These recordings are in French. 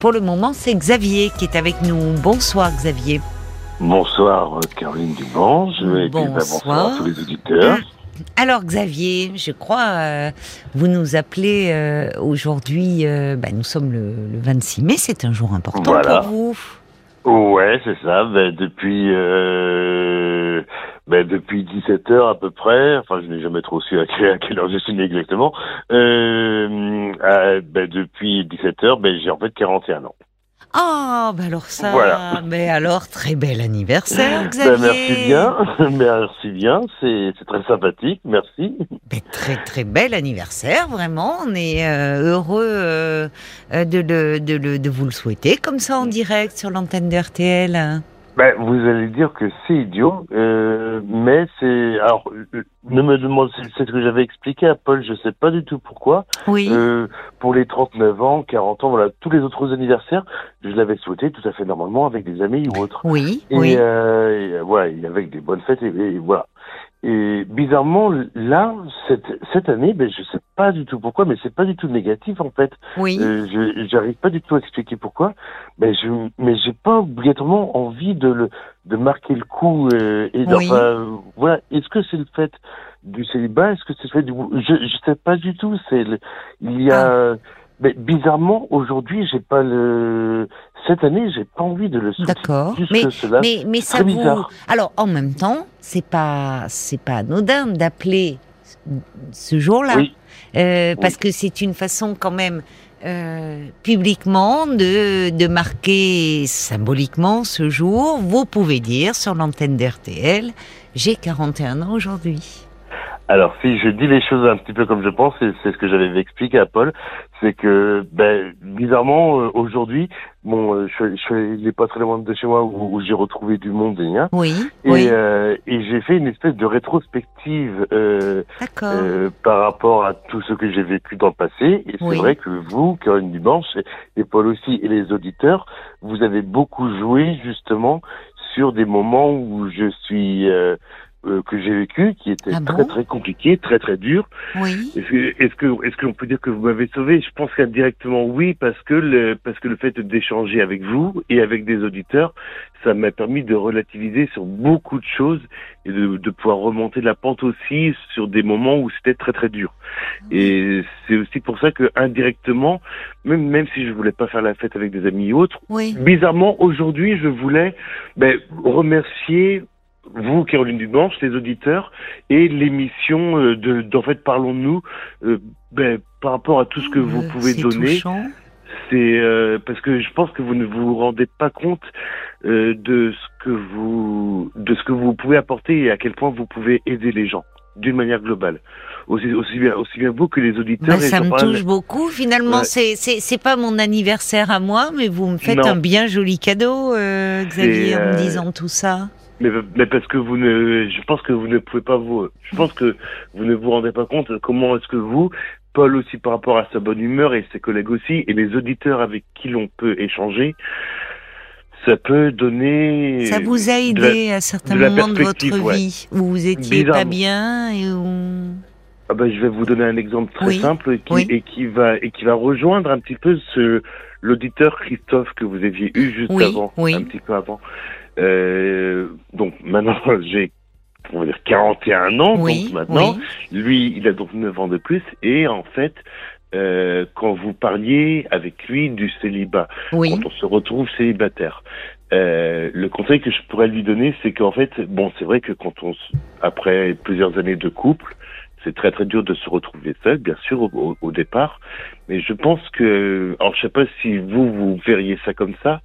Pour le moment, c'est Xavier qui est avec nous. Bonsoir Xavier. Bonsoir euh, Caroline et puis, bah, bonsoir à tous les auditeurs. Alors Xavier, je crois, euh, vous nous appelez euh, aujourd'hui, bah, nous sommes le, 26 mai, c'est un jour important pour vous. Ouais, c'est ça. Ben, depuis ben, depuis 17 heures à peu près. Enfin, je n'ai jamais trop su à quelle, heure je suis né exactement. ben, depuis 17 heures, ben, j'ai en fait 41 ans. Ah, ben alors ça, voilà. mais alors très bel anniversaire, ben, Xavier. merci bien, merci bien, c'est très sympathique, merci. Très très bel anniversaire, vraiment. On est euh, heureux euh, de, de, de, de, vous le souhaiter comme ça en direct sur l'antenne de RTL. Ben, vous allez dire que c'est idiot, euh, mais c'est alors euh, ne me demande c'est ce que j'avais expliqué à Paul, je sais pas du tout pourquoi. Oui. Euh, pour les 39 ans, 40 ans, voilà, tous les autres anniversaires, je l'avais souhaité tout à fait normalement avec des amis ou autres. Oui. Et, oui. Euh, voilà, avec des bonnes fêtes et, et voilà. Et bizarrement, là, cette, cette année, ben, je sais pas du tout pourquoi, mais c'est pas du tout négatif en fait. Oui. Euh, je j'arrive pas du tout à expliquer pourquoi, mais je mais j'ai pas obligatoirement envie de le de marquer le coup. Euh, et Oui. enfin, voilà. Est-ce que c'est le fait du célibat? Est-ce que c'est le fait du je je sais pas du tout. C'est le- il y a Ah. Mais bizarrement aujourd'hui, j'ai pas le cette année, j'ai pas envie de le soutenir. D'accord. Mais, mais, mais ça vous. bizarre. Alors, en même temps, c'est pas, c'est pas anodin d'appeler ce jour-là. Oui. Euh, parce que c'est une façon quand même euh, publiquement de, de marquer symboliquement ce jour. Vous pouvez dire sur l'antenne d'RTL, j'ai 41 ans aujourd'hui. Alors, si je dis les choses un petit peu comme je pense, c'est ce que j'avais expliqué à Paul, c'est que, ben, bizarrement, euh, aujourd'hui, bon, euh, je, je il n'est pas très loin de chez moi où, où j'ai retrouvé du monde et rien, Oui, et, oui, euh, et j'ai fait une espèce de rétrospective euh, euh, par rapport à tout ce que j'ai vécu dans le passé. Et c'est Oui. vrai que vous, Caroline Dubanche, et, et Paul aussi, et les auditeurs, vous avez beaucoup joué justement sur des moments où je suis euh, euh, que j'ai vécu, qui étaient Ah très bon très compliqués, très très durs. oui, Est-ce que est-ce que qu'on peut dire que vous m'avez sauvé? Je pense qu'indirectement oui, parce que le parce que le fait d'échanger avec vous et avec des auditeurs, ça m'a permis de relativiser sur beaucoup de choses et de, de pouvoir remonter la pente aussi sur des moments où c'était très très dur. Et c'est aussi pour ça que indirectement, même même si je voulais pas faire la fête avec des amis ou autres, oui. bizarrement aujourd'hui je voulais ben, remercier vous, Caroline Dubanche, les auditeurs, et l'émission euh, de d'en fait parlons-nous euh, ben, par rapport à tout ce que vous Euh, pouvez c'est donner. touchant. C'est euh, parce que je pense que vous ne vous rendez pas compte euh, de ce que vous de ce que vous pouvez apporter et à quel point vous pouvez aider les gens d'une manière globale. Aussi, aussi bien aussi bien vous que les auditeurs. Bah, ça me touche beaucoup. Finalement, Ouais. c'est c'est c'est pas mon anniversaire à moi, mais vous me faites Non. un bien joli cadeau, euh, Xavier, en me euh, disant tout ça. Mais, mais parce que vous ne, je pense que vous ne pouvez pas vous, je pense que vous ne vous rendez pas compte comment est-ce que vous, Paul aussi par rapport à sa bonne humeur et ses collègues aussi, et les auditeurs avec qui l'on peut échanger, ça peut donner. Ça vous a la- aidé à certains de moments de votre ouais. vie où vous étiez pas bien et où... Ah ben, je vais vous donner un exemple très Oui, simple qui, oui. et qui va et qui va rejoindre un petit peu ce l'auditeur Christophe que vous aviez eu juste Oui, avant, un petit peu avant. Euh, donc maintenant j'ai on va dire 41 ans Oui, donc maintenant oui. lui il a donc 9 ans de plus et en fait euh, quand vous parliez avec lui du célibat Oui, quand on se retrouve célibataire. Euh, le conseil que je pourrais lui donner, c'est qu'en fait, bon, c'est vrai que quand on, après plusieurs années de couple, c'est très très dur de se retrouver seul, bien sûr, au, au- au départ. Mais je pense que, alors je sais pas si vous vous verriez ça comme ça.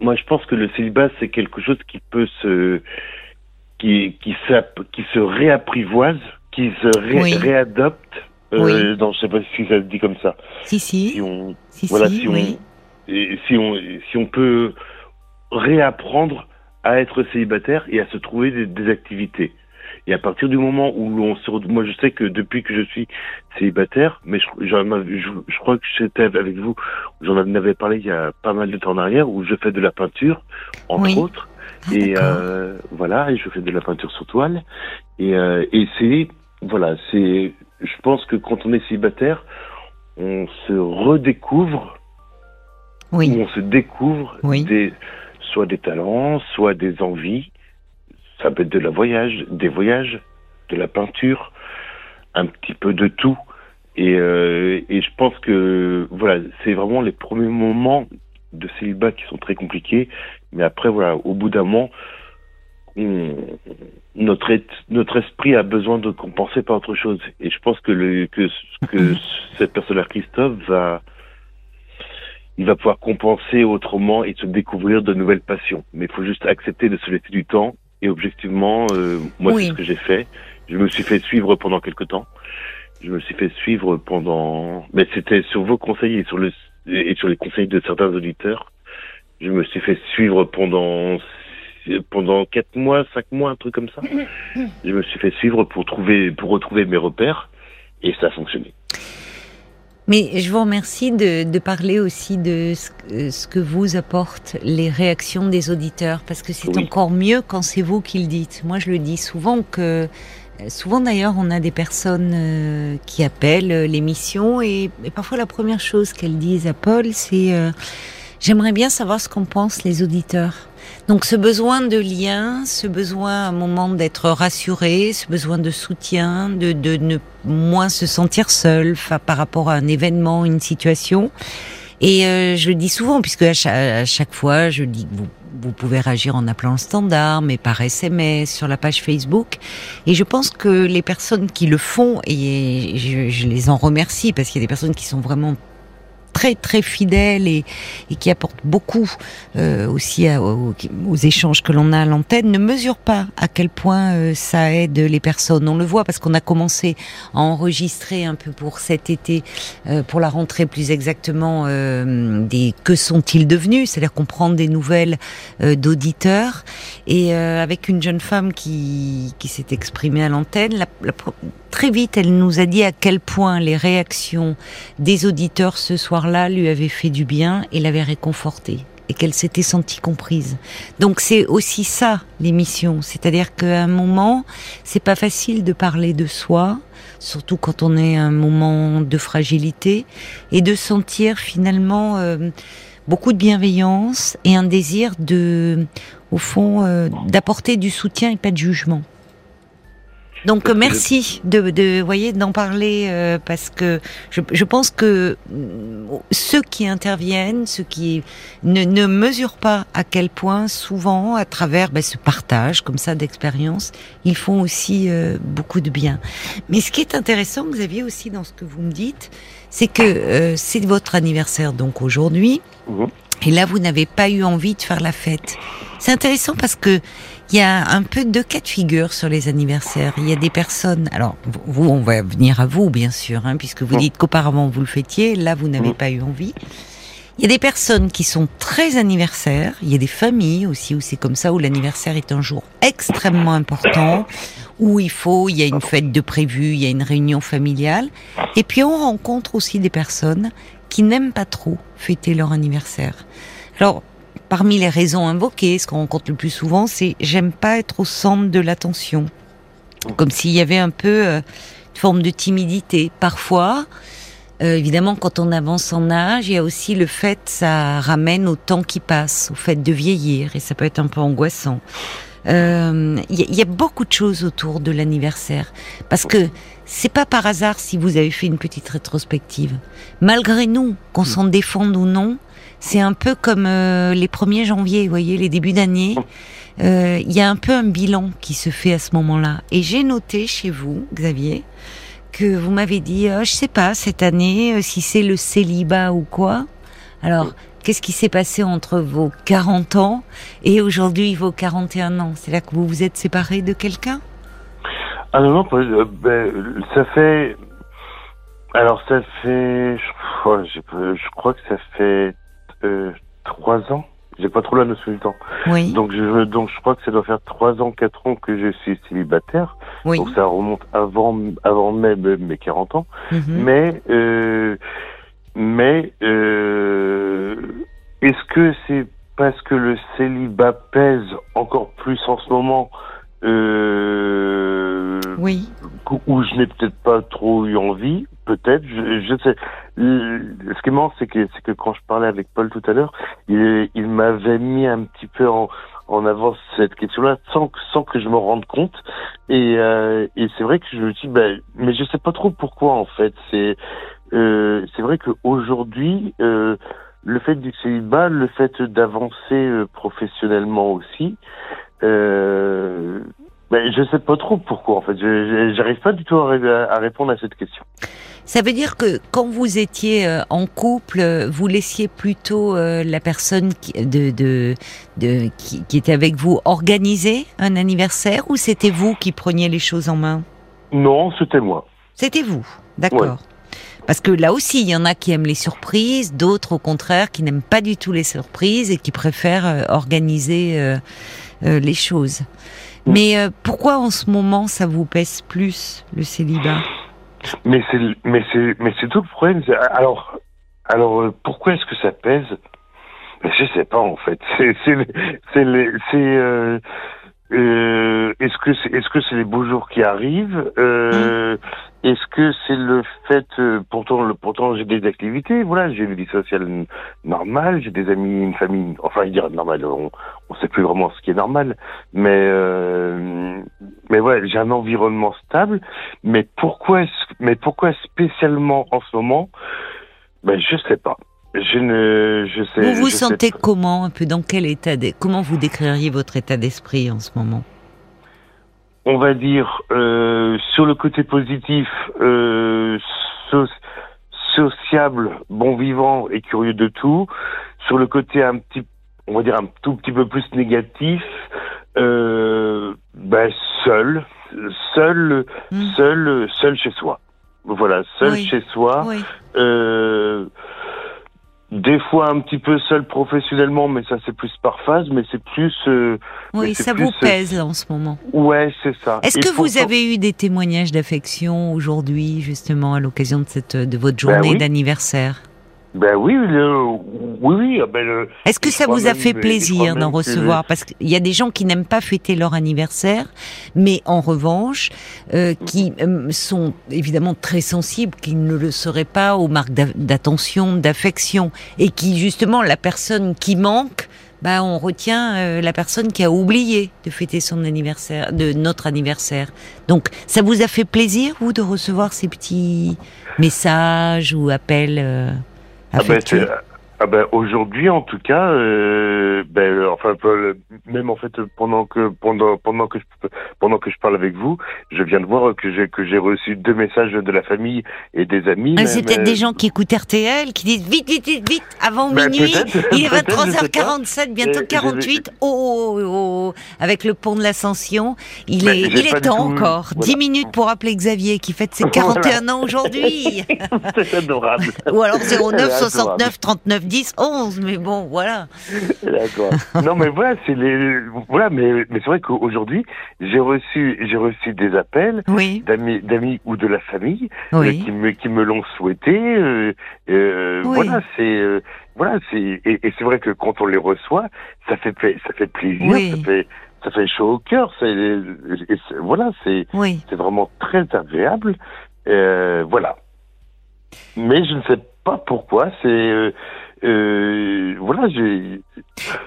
Moi, je pense que le célibat, c'est quelque chose qui peut se, qui qui, qui se réapprivoise, qui se ré- Oui. réadopte. Euh, non, je sais pas si ça se dit comme ça. si, si, Si on, si, voilà, si, si on, oui. et si on, si on peut réapprendre à être célibataire et à se trouver des, des activités. Et à partir du moment où l'on se, moi je sais que depuis que je suis célibataire, mais je, je, je crois que j'étais avec vous, j'en avais parlé il y a pas mal de temps en arrière, où je fais de la peinture, entre Oui. autres. Ah, et euh, voilà, et je fais de la peinture sur toile. Et, euh, et c'est, voilà, c'est, je pense que quand on est célibataire, on se redécouvre où on se découvre des, soit des talents, soit des envies. Ça peut être de la voyage, des voyages, de la peinture, un petit peu de tout. Et, euh, et je pense que voilà, c'est vraiment les premiers moments de célibat qui sont très compliqués. Mais après, voilà, au bout d'un moment, notre, notre esprit a besoin de compenser par autre chose. Et je pense que, le, que, que cette personne-là, Christophe, va, il va pouvoir compenser autrement et se découvrir de nouvelles passions. Mais il faut juste accepter de se laisser du temps. Et objectivement, euh, moi, c'est ce que j'ai fait. Je me suis fait suivre pendant quelque temps. Je me suis fait suivre pendant, mais c'était sur vos conseils et sur le et sur les conseils de certains auditeurs. Je me suis fait suivre pendant pendant quatre mois, cinq mois, un truc comme ça. Je me suis fait suivre pour trouver, pour retrouver mes repères, et ça a fonctionné. Mais je vous remercie de, de parler aussi de ce, ce, que vous apportent les réactions des auditeurs, parce que c'est encore mieux quand c'est vous qui le dites. Moi, je le dis souvent que Souvent d'ailleurs, on a des personnes euh, qui appellent euh, l'émission et, et, parfois la première chose qu'elles disent à Paul, c'est euh, j'aimerais bien savoir ce qu'en pensent les auditeurs. Donc ce besoin de lien, ce besoin à un moment d'être rassuré, ce besoin de soutien, de, de ne moins se sentir seul par rapport à un événement, une situation. Et euh, je le dis souvent, puisque à chaque, fois, je dis que vous, vous pouvez réagir en appelant le standard, mais par SMS, sur la page Facebook. Et je pense que les personnes qui le font, et je, je les en remercie, parce qu'il y a des personnes qui sont vraiment très très fidèle et, qui apporte beaucoup euh, aussi aux, échanges que l'on a à l'antenne ne mesure pas à quel point euh, ça aide les personnes. On le voit parce qu'on a commencé à enregistrer un peu pour cet été, euh, pour la rentrée plus exactement, des que sont-ils devenus, c'est-à-dire qu'on prend des nouvelles d'auditeurs et avec une jeune femme qui, s'est exprimée à l'antenne, la, la, très vite, elle nous a dit à quel point les réactions des auditeurs ce soir-là lui avaient fait du bien et l'avaient réconfortée et qu'elle s'était sentie comprise. Donc c'est aussi ça l'émission, c'est-à-dire qu'à un moment, c'est pas facile de parler de soi, surtout quand on est à un moment de fragilité et de sentir finalement euh, beaucoup de bienveillance et un désir de au fond euh, d'apporter du soutien et pas de jugement. Donc merci de, de voyez d'en parler euh, parce que je, je, pense que mm, ceux qui interviennent, ceux qui ne, ne mesurent pas à quel point souvent à travers ben, ce partage comme ça d'expérience, ils font aussi euh, beaucoup de bien. Mais ce qui est intéressant, Xavier aussi dans ce que vous me dites, c'est que euh, c'est votre anniversaire donc aujourd'hui. Mmh. Et là, vous n'avez pas eu envie de faire la fête. C'est intéressant parce que il y a un peu de cas de figure sur les anniversaires. Il y a des personnes. Alors, vous, on va venir à vous, bien sûr, hein, puisque vous dites qu'auparavant vous le fêtiez. Là, vous n'avez pas eu envie. Il y a des personnes qui sont très anniversaires. Il y a des familles aussi où c'est comme ça, où l'anniversaire est un jour extrêmement important, où il faut, il y a une fête de prévu, il y a une réunion familiale. Et puis on rencontre aussi des personnes qui n'aiment pas trop fêter leur anniversaire. Alors, parmi les raisons invoquées, ce qu'on rencontre le plus souvent, c'est j'aime pas être au centre de l'attention. Comme s'il y avait un peu euh, une forme de timidité. Parfois, euh, évidemment, quand on avance en âge, il y a aussi le fait, ça ramène au temps qui passe, au fait de vieillir, et ça peut être un peu angoissant. Euh, il y, y, a beaucoup de choses autour de l'anniversaire, parce que c'est pas par hasard si vous avez fait une petite rétrospective. Malgré nous, qu'on s'en défende ou non, c'est un peu comme euh, les 1er janvier, vous voyez, les débuts d'année. Euh, il y a un peu un bilan qui se fait à ce moment-là. Et j'ai noté chez vous, Xavier, que vous m'avez dit, oh, je sais pas, cette année, euh, si c'est le célibat ou quoi. Alors, qu'est-ce qui s'est passé entre vos 40 ans et aujourd'hui vos 41 ans? C'est là que vous vous êtes séparé de quelqu'un? Ah non, non, ben, ça fait... Alors ça fait... je crois que ça fait euh, trois ans. J'ai pas trop la notion du temps. Oui. Donc je donc je crois que ça doit faire trois ans, quatre ans que je suis célibataire. Oui. Donc ça remonte avant avant même mes 40 ans. Mhm. Mais euh, mais euh, est-ce que c'est parce que le célibat pèse encore plus en ce moment euh, Oui. Où je n'ai peut-être pas trop eu envie peut-être, je, je, sais. Ce qui est marrant, c'est que, c'est que quand je parlais avec Paul tout à l'heure, il, il m'avait mis un petit peu en, en avant cette question-là sans, sans que je me rende compte. Et, euh, et c'est vrai que je me dis, ben, mais je sais pas trop pourquoi en fait. C'est euh, c'est vrai qu'aujourd'hui, euh, le fait du célibat, le fait d'avancer euh, professionnellement aussi, euh, ben, je sais pas trop pourquoi en fait. Je J'arrive pas du tout à, répondre à cette question. Ça veut dire que quand vous étiez euh, en couple, vous laissiez plutôt euh, la personne qui, de, de, de qui, qui, était avec vous organiser un anniversaire ou c'était vous qui preniez les choses en main? Non, c'était moi. C'était vous, d'accord. Ouais. Parce que là aussi, il y en a qui aiment les surprises, d'autres au contraire qui n'aiment pas du tout les surprises et qui préfèrent euh, organiser euh, euh, les choses. Mmh. Mais euh, pourquoi en ce moment ça vous pèse plus le célibat? Mais c'est mais c'est mais c'est tout le problème. Alors alors pourquoi est-ce que ça pèse? Je sais pas en fait. C'est c'est c'est c'est euh, est-ce que c'est est-ce que c'est les beaux jours qui arrivent euh. Est-ce que c'est le fait euh, pourtant le pourtant j'ai des activités voilà j'ai une vie sociale normale j'ai des amis une famille enfin je dirais normal on on sait plus vraiment ce qui est normal mais euh, mais ouais j'ai un environnement stable mais pourquoi mais pourquoi spécialement en ce moment? Ben je sais pas je ne, je sais. Vous vous sentez comment, un peu dans quel état de, Comment vous décririez votre état d'esprit en ce moment? On va dire euh, sur le côté positif, euh, so sociable, bon vivant et curieux de tout. Sur le côté un petit, on va dire un tout petit peu plus négatif, euh, ben seul, seul, mmh. seul, seul chez soi. Voilà, seul oui. chez soi. Oui. Euh, des fois un petit peu seul professionnellement, mais ça c'est plus par phase, mais c'est plus. Euh, oui, ça plus, vous pèse là en ce moment. Ouais, c'est ça. Est-ce que vous avez eu des témoignages d'affection aujourd'hui, justement, à l'occasion de cette de votre journée ben oui. d'anniversaire? Ben oui, le, oui, oui. Ben le, Est-ce que ça vous a fait plaisir d'en recevoir Parce qu'il y a des gens qui n'aiment pas fêter leur anniversaire, mais en revanche, euh, qui euh, sont évidemment très sensibles, qui ne le seraient pas aux marques d'attention, d'affection, et qui justement, la personne qui manque, bah, on retient euh, la personne qui a oublié de fêter son anniversaire, de notre anniversaire. Donc, ça vous a fait plaisir, vous, de recevoir ces petits messages ou appels euh, affectueux ah ben, ah ben aujourd'hui en tout cas euh, ben enfin même en fait pendant que pendant pendant que je, pendant que je parle avec vous je viens de voir que j'ai que j'ai reçu deux messages de la famille et des amis ah, c'est peut-être des gens qui écoutent RTL qui disent vite vite vite vite avant ben minuit. il est 23h47 bientôt 48 oh, oh, oh, avec le pont de l'Ascension il ben, est il est temps tout... encore. Voilà. 10 minutes pour appeler Xavier qui fête ses 41 voilà. ans aujourd'hui. C'est adorable. Ou alors 09 69 39 10, 11, mais bon, voilà. D'accord. non, mais voilà, c'est les, voilà, mais, mais c'est vrai qu'aujourd'hui, j'ai reçu, j'ai reçu des appels oui. d'amis, d'amis ou de la famille oui. euh, qui me, qui me l'ont souhaité. Euh, euh, oui. Voilà, c'est, voilà, c'est, et, et c'est vrai que quand on les reçoit, ça fait, ça fait plaisir, ça fait, ça fait chaud au cœur. C'est, voilà, c'est, c'est vraiment très agréable. Voilà. Mais je ne sais pas pourquoi. C'est euh, euh, voilà, j'ai,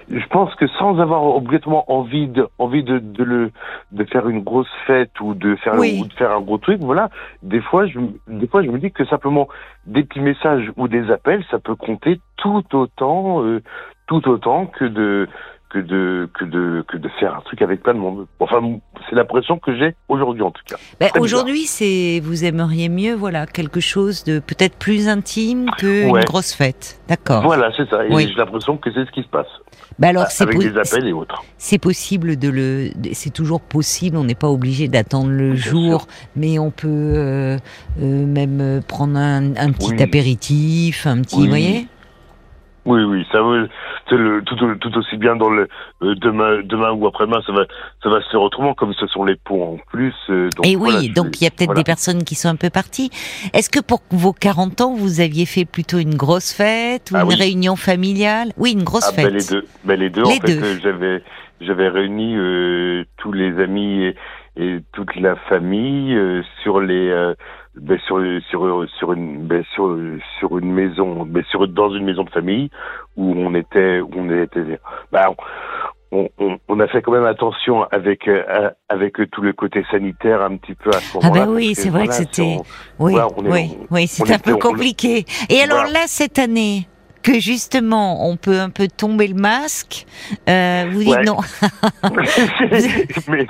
je pense que sans avoir obligatoirement envie de, envie de, de le, de faire une grosse fête ou de faire, oui. ou de faire un gros truc, voilà, des fois, je, des fois, je me dis que simplement des petits messages ou des appels, ça peut compter tout autant, euh, tout autant que de, que de que de que de faire un truc avec plein de monde. Enfin, c'est l'impression que j'ai aujourd'hui en tout cas. Ben, aujourd'hui, c'est vous aimeriez mieux voilà quelque chose de peut-être plus intime que ouais. une grosse fête. D'accord. Voilà, c'est ça. Et oui. j'ai l'impression que c'est ce qui se passe. Ben alors, c'est avec des appels et autres. C'est possible de le, c'est toujours possible. On n'est pas obligé d'attendre le jour, sûr. mais on peut euh, euh, même prendre un, un petit oui. apéritif, un petit, oui. vous voyez? Oui, oui, ça veut, le, tout, tout, aussi bien dans le euh, demain, demain ou après-demain, ça va, ça va se autrement, comme ce sont les ponts en plus. Euh, donc, Et voilà, oui, donc il y a peut-être voilà. des personnes qui sont un peu parties. Est-ce que pour vos 40 ans, vous aviez fait plutôt une grosse fête ou ah, une oui. réunion familiale? Oui, une grosse ah, fête. Ben les deux, ben les deux. Les en fait, j'avais, j'avais réuni euh, tous les amis et, et, toute la famille euh, sur les ben, sur sur sur une ben, sur sur une maison ben, sur dans une maison de famille où on était où on était ben, on, on, on, a fait quand même attention avec euh, avec tout le côté sanitaire un petit peu à ce moment-là. Ah ben oui, c'est vrai que c'était oui oui oui, c'est un peu compliqué. Et alors là cette année? Que justement on peut un peu tomber le masque. Euh, vous dites non. mais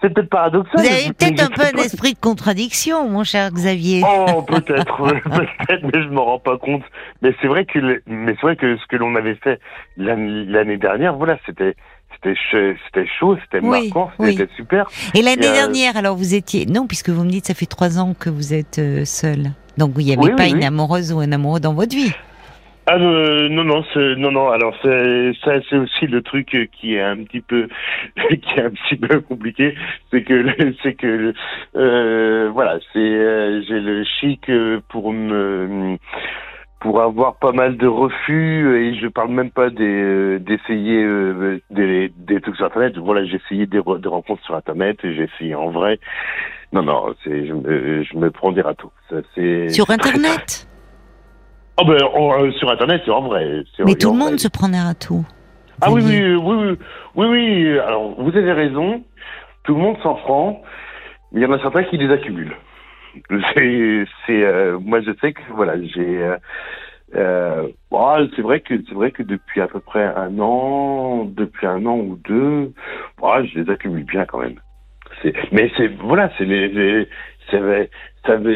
c'est peut-être paradoxal. Vous avez peut-être un peu un esprit de contradiction, mon cher Xavier. Oh, peut-être, peut-être, mais je m'en rends pas compte. Mais c'est vrai que, mais c'est vrai que ce que l'on avait fait l'année dernière, voilà, c'était c'était c'était chaud, c'était marquant, c'était super. Et l'année euh, dernière, alors vous étiez non, puisque vous me dites ça fait trois ans que vous êtes euh, seul, donc il n'y avait pas une amoureuse ou un amoureux dans votre vie. Ah euh, non non non non alors ça c'est aussi le truc qui est un petit peu qui est un petit peu compliqué. C'est que c'est que euh, voilà c'est euh, j'ai le chic pour me pour avoir pas mal de refus et je parle même pas des d'essayer des, des trucs sur internet. Voilà j'ai essayé des, des rencontres sur internet j'ai essayé en vrai. Non non c'est je, me, je me prends des râteaux. Ça c'est sur internet? Oh ben, euh, sur Internet, c'est en vrai. Mais tout le monde se prenait à tout. Ah oui, oui, oui, oui, oui, Alors, vous avez raison. Tout le monde s'en prend. Mais il y en a certains qui les accumulent. C'est, c'est, euh, moi, je sais que voilà, j'ai. Euh, euh c'est vrai que c'est vrai que depuis à peu près un an, depuis un an ou deux, je les accumule bien quand même. Mais c'est voilà, c'est les, les ça va, ça va,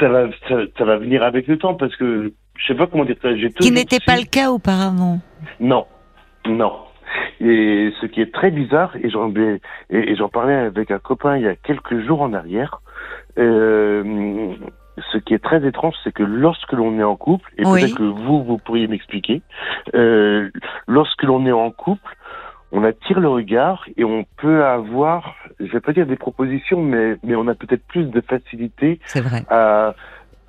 ça va, ça va venir avec le temps parce que je sais pas comment dire ça. J'ai Qui n'était pas le cas auparavant. Non, non. Et ce qui est très bizarre, et j'en et, j'en parlais avec un copain il y a quelques jours en arrière. Euh, ce qui est très étrange, c'est que lorsque l'on est en couple, et peut-être que vous, vous pourriez m'expliquer, euh, lorsque l'on est en couple, on attire le regard et on peut avoir, je vais pas dire des propositions, mais, mais on a peut-être plus de facilité vrai. à,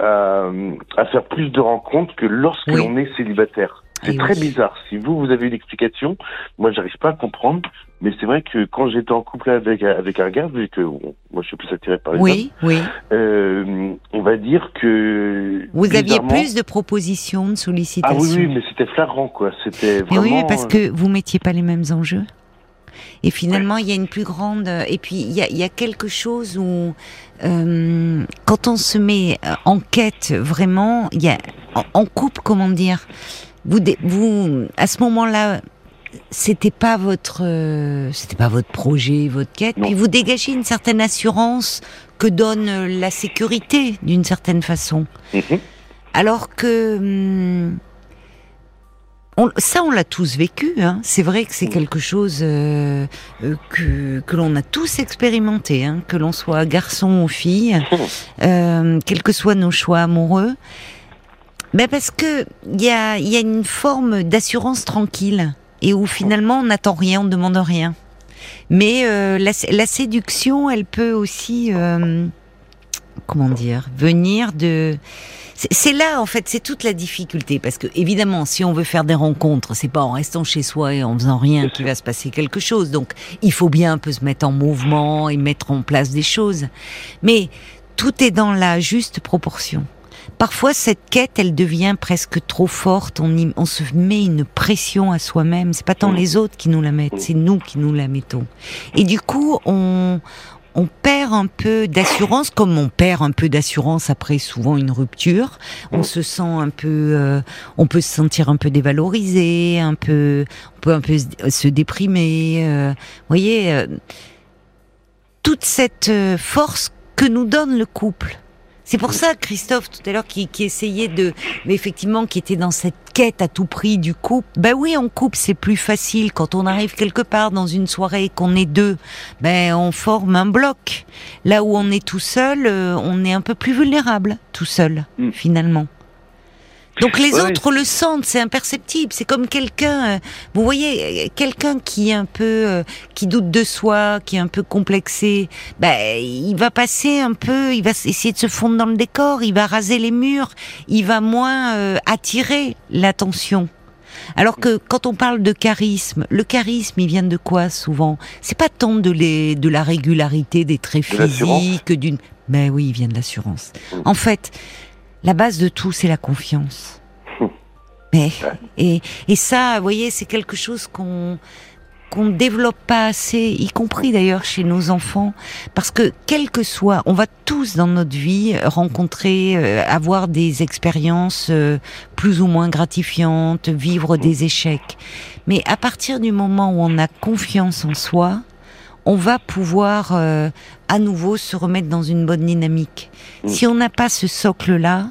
euh, à faire plus de rencontres que lorsque l'on est célibataire. C'est très bizarre. Si vous, vous avez une explication, moi, j'arrive pas à comprendre. Mais c'est vrai que quand j'étais en couple avec avec un gars, vu que moi, je suis plus attiré par les oui, Oui, euh, on va dire que vous aviez plus de propositions, de sollicitations. Ah oui, oui, mais c'était flagrant, quoi. C'était vraiment. oui, parce que vous mettiez pas les mêmes enjeux. Et finalement, il y a une plus grande. Et puis, il y a, y a quelque chose où, euh, quand on se met en quête vraiment, il y a en couple, comment dire, vous, vous à ce moment-là, c'était pas votre, c'était pas votre projet, votre quête. Puis vous dégagez une certaine assurance que donne la sécurité, d'une certaine façon. Mhm. Alors que hum, ça, on l'a tous vécu. Hein. C'est vrai que c'est quelque chose euh, euh, que, que l'on a tous expérimenté, hein, que l'on soit garçon ou fille, euh, quels que soient nos choix amoureux. Ben parce que il y a, y a une forme d'assurance tranquille et où finalement on n'attend rien, on ne demande rien. Mais la, la, séduction, elle peut aussi, comment dire, venir de c'est là, en fait, c'est toute la difficulté. Parce que, évidemment, si on veut faire des rencontres, c'est pas en restant chez soi et en faisant rien qu'il va se passer quelque chose. Donc, il faut bien un peu se mettre en mouvement et mettre en place des choses. Mais tout est dans la juste proportion. Parfois, cette quête, elle devient presque trop forte. On, on se met une pression à soi-même. C'est pas tant les autres qui nous la mettent, c'est nous qui nous la mettons. Et du coup, on, on perd un peu d'assurance, comme on perd un peu d'assurance après souvent une rupture. On se sent un peu, euh, on peut se sentir un peu dévalorisé, un peu, on peut un peu se déprimer. Euh, vous voyez, euh, toute cette force que nous donne le couple. C'est pour ça, Christophe, tout à l'heure, qui, qui, essayait de, mais effectivement, qui était dans cette quête à tout prix du couple. Ben oui, en couple, c'est plus facile. Quand on arrive quelque part dans une soirée, qu'on est deux, ben on forme un bloc. Là où on est tout seul, euh, on est un peu plus vulnérable, tout seul, mm. finalement. Donc les autres le sentent, c'est imperceptible. C'est comme quelqu'un, euh, vous voyez, quelqu'un qui est un peu, euh, qui doute de soi, qui est un peu complexé. Ben, il va passer un peu, il va essayer de se fondre dans le décor, il va raser les murs, il va moins euh, attirer l'attention. Alors que quand on parle de charisme, le charisme, il vient de quoi souvent? C'est pas tant de, les, de la régularité des traits physiques, d'une Ben oui, il vient de l'assurance. En fait, la base de tout, c'est la confiance. Mais, et, et ça, vous voyez, c'est quelque chose qu'on qu'on ne développe pas assez, y compris d'ailleurs chez nos enfants, parce que quel que soit, on va tous dans notre vie rencontrer, euh, avoir des expériences euh, plus ou moins gratifiantes, vivre des échecs. Mais à partir du moment où on a confiance en soi, on va pouvoir euh, à nouveau se remettre dans une bonne dynamique. Si on n'a pas ce socle-là,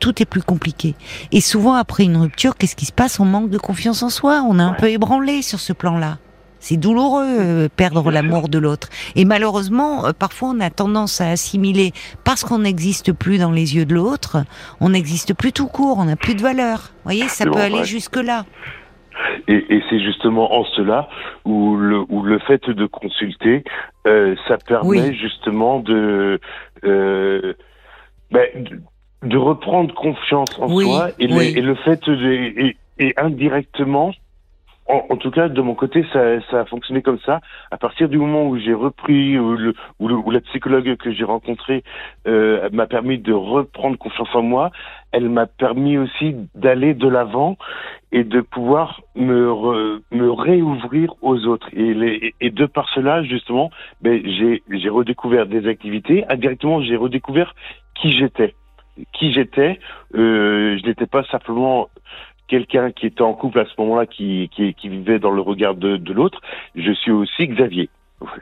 tout est plus compliqué. Et souvent, après une rupture, qu'est-ce qui se passe? On manque de confiance en soi. On est un peu ébranlé sur ce plan-là. C'est douloureux euh, perdre l'amour de l'autre. Et malheureusement, euh, parfois on a tendance à assimiler parce qu'on n'existe plus dans les yeux de l'autre, on n'existe plus tout court, on n'a plus de valeur. Vous voyez, ça peut aller jusque là. Et, c'est justement en cela où le, où le fait de consulter, euh, ça permet justement de, ben, de, reprendre confiance en soi et, le, fait de, et indirectement en, tout cas, de mon côté, ça, ça, a fonctionné comme ça. À partir du moment où j'ai repris, où, le, où, la psychologue que j'ai rencontrée euh, m'a permis de reprendre confiance en moi, elle m'a permis aussi d'aller de l'avant et de pouvoir me, me réouvrir aux autres. Et, les, et de par cela, justement, ben, j'ai redécouvert des activités. Indirectement, j'ai redécouvert qui j'étais qui j'étais. Euh, je n'étais pas simplement quelqu'un qui était en couple à ce moment-là, qui, qui, qui, vivait dans le regard de, de l'autre. Je suis aussi Xavier.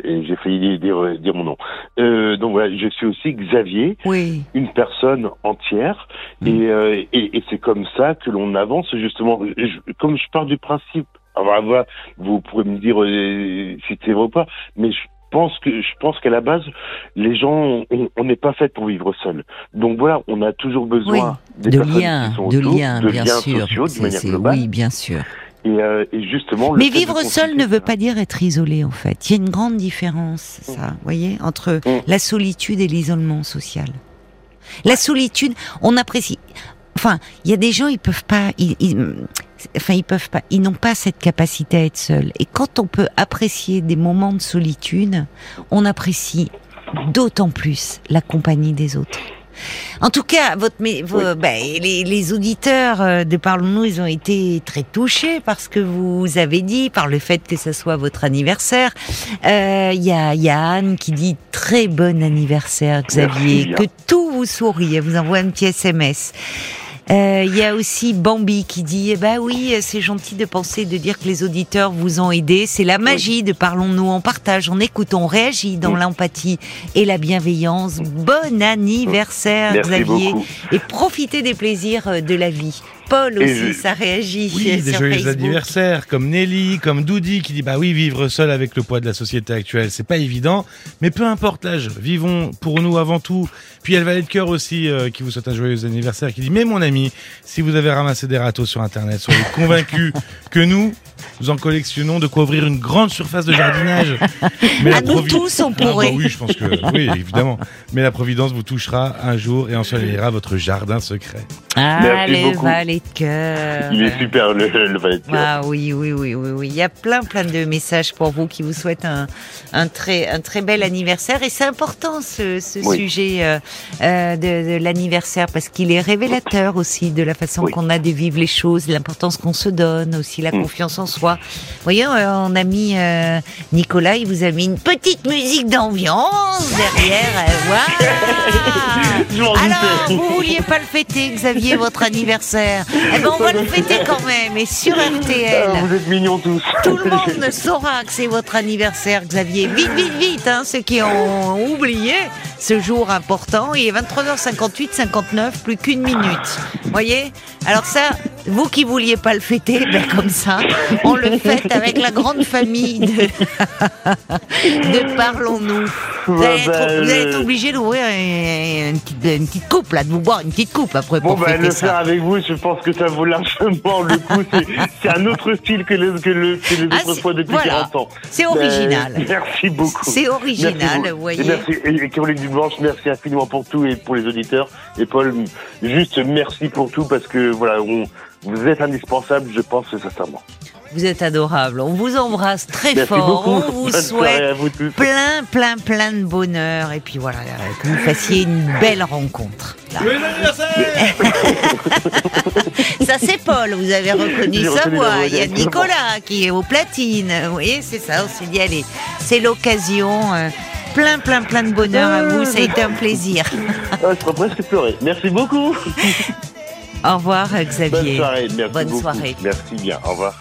Et j'ai failli dire, dire mon nom. Euh, donc voilà, je suis aussi Xavier, oui. une personne entière, mm. et, euh, et, et c'est comme ça que l'on avance justement. comme je pars du principe, alors, vous pourrez me dire euh, si c'est vrai ou pas, mais je pense que je pense qu'à la base, les gens, on n'est pas fait pour vivre seul. Donc voilà, on a toujours besoin de liens, de liens, bien sûr. Oui, bien sûr. Et, euh, et justement. Mais vivre seul ne veut pas dire être isolé, en fait. Il y a une grande différence, ça, vous voyez, entre mm. la solitude et l'isolement social. La solitude, on apprécie. Enfin, il y a des gens, ils peuvent pas, ils, enfin, ils peuvent pas, ils n'ont pas cette capacité à être seuls. Et quand on peut apprécier des moments de solitude, on apprécie d'autant plus la compagnie des autres. En tout cas, votre, ben, les, auditeurs euh, de Parlons-nous, ils ont été très touchés par ce que vous avez dit, par le fait que ce soit votre anniversaire. Euh, il y a Yann qui dit très bon anniversaire, Xavier, que tout vous sourit. Elle vous envoie un petit SMS. Euh, il y a aussi Bambi qui dit eh ben oui, c'est gentil de penser, de dire que les auditeurs vous ont aidé. C'est la magie de parlons-nous, on partage, on écoute, on réagit dans l'empathie et la bienveillance. Bon anniversaire, Xavier, et profitez des plaisirs euh, de la vie. Paul aussi, ça réagit. Oui, des joyeux anniversaires, comme Nelly, comme Doudi, qui dit bah oui, vivre seul avec le poids de la société actuelle, c'est pas évident, mais peu importe l'âge, vivons pour nous avant tout. Puis il y a le valet de cœur aussi, euh, qui vous souhaite un joyeux anniversaire, qui dit mais mon ami, si vous avez ramassé des râteaux sur Internet, soyez convaincus que nous, nous en collectionnons de quoi ouvrir une grande surface de jardinage. Mais à nous tous, on pourrait. Ah bah oui, je pense que oui, évidemment. Mais la Providence vous touchera un jour et ensoleillera votre jardin secret. Ah, les valets de cœur. Il est super, le, le valet de cœur. Ah oui, oui, oui, oui, oui. Il y a plein, plein de messages pour vous qui vous souhaitent un, un, très, un très bel anniversaire. Et c'est important, ce, ce sujet euh, euh, de, de l'anniversaire, parce qu'il est révélateur aussi de la façon qu'on a de vivre les choses, l'importance qu'on se donne, aussi la mm. confiance en soi. Vous voyez, euh, on a mis, euh, Nicolas, il vous a mis une petite musique d'ambiance derrière. voilà. Alors, vous vouliez pas le fêter, Xavier votre anniversaire? Eh ben, on va le fêter quand même. Et sur RTL. Ah, vous êtes mignons tous. Tout le monde saura que c'est votre anniversaire, Xavier. Vite, vite, vite, hein, ceux qui ont oublié ce jour important. Il est 23h58, 59, plus qu'une minute. Voyez? Alors ça, vous qui vouliez pas le fêter, ben comme ça, on le fête avec la grande famille de, de Parlons-nous. Vous, allez être, obligé d'ouvrir une, petite, coupe, là, de vous boire une petite coupe après pour bon, ben, le faire avec vous, je pense que ça vaut largement le coup. C'est un autre style que les, que le, que les ah, autres fois depuis voilà. 40 ans. C'est original. merci beaucoup. C'est original, vous voyez. merci. Et Caroline Dublanche, merci infiniment pour tout et pour les auditeurs. Et Paul, juste merci pour tout parce que voilà, on, vous êtes indispensable, je pense sincèrement. Vous êtes adorable. On vous embrasse très Merci fort. beaucoup. On vous Bonne souhaite à vous tous. plein, plein, plein de bonheur. Et puis voilà, que vous fassiez une belle rencontre. Joyeux anniversaire Ça, c'est Paul. Vous avez reconnu sa voix. Il y a. Nicolas qui est aux platines. Vous voyez, c'est ça. On s'est dit, allez, c'est l'occasion. euh, plein, plein, plein de bonheur à vous. Ça a été un plaisir. Ah, je pourrais presque pleurer. Merci beaucoup. Au revoir, euh, Bonne Xavier. soirée. Merci Bonne beaucoup. soirée. Merci bien. Au revoir.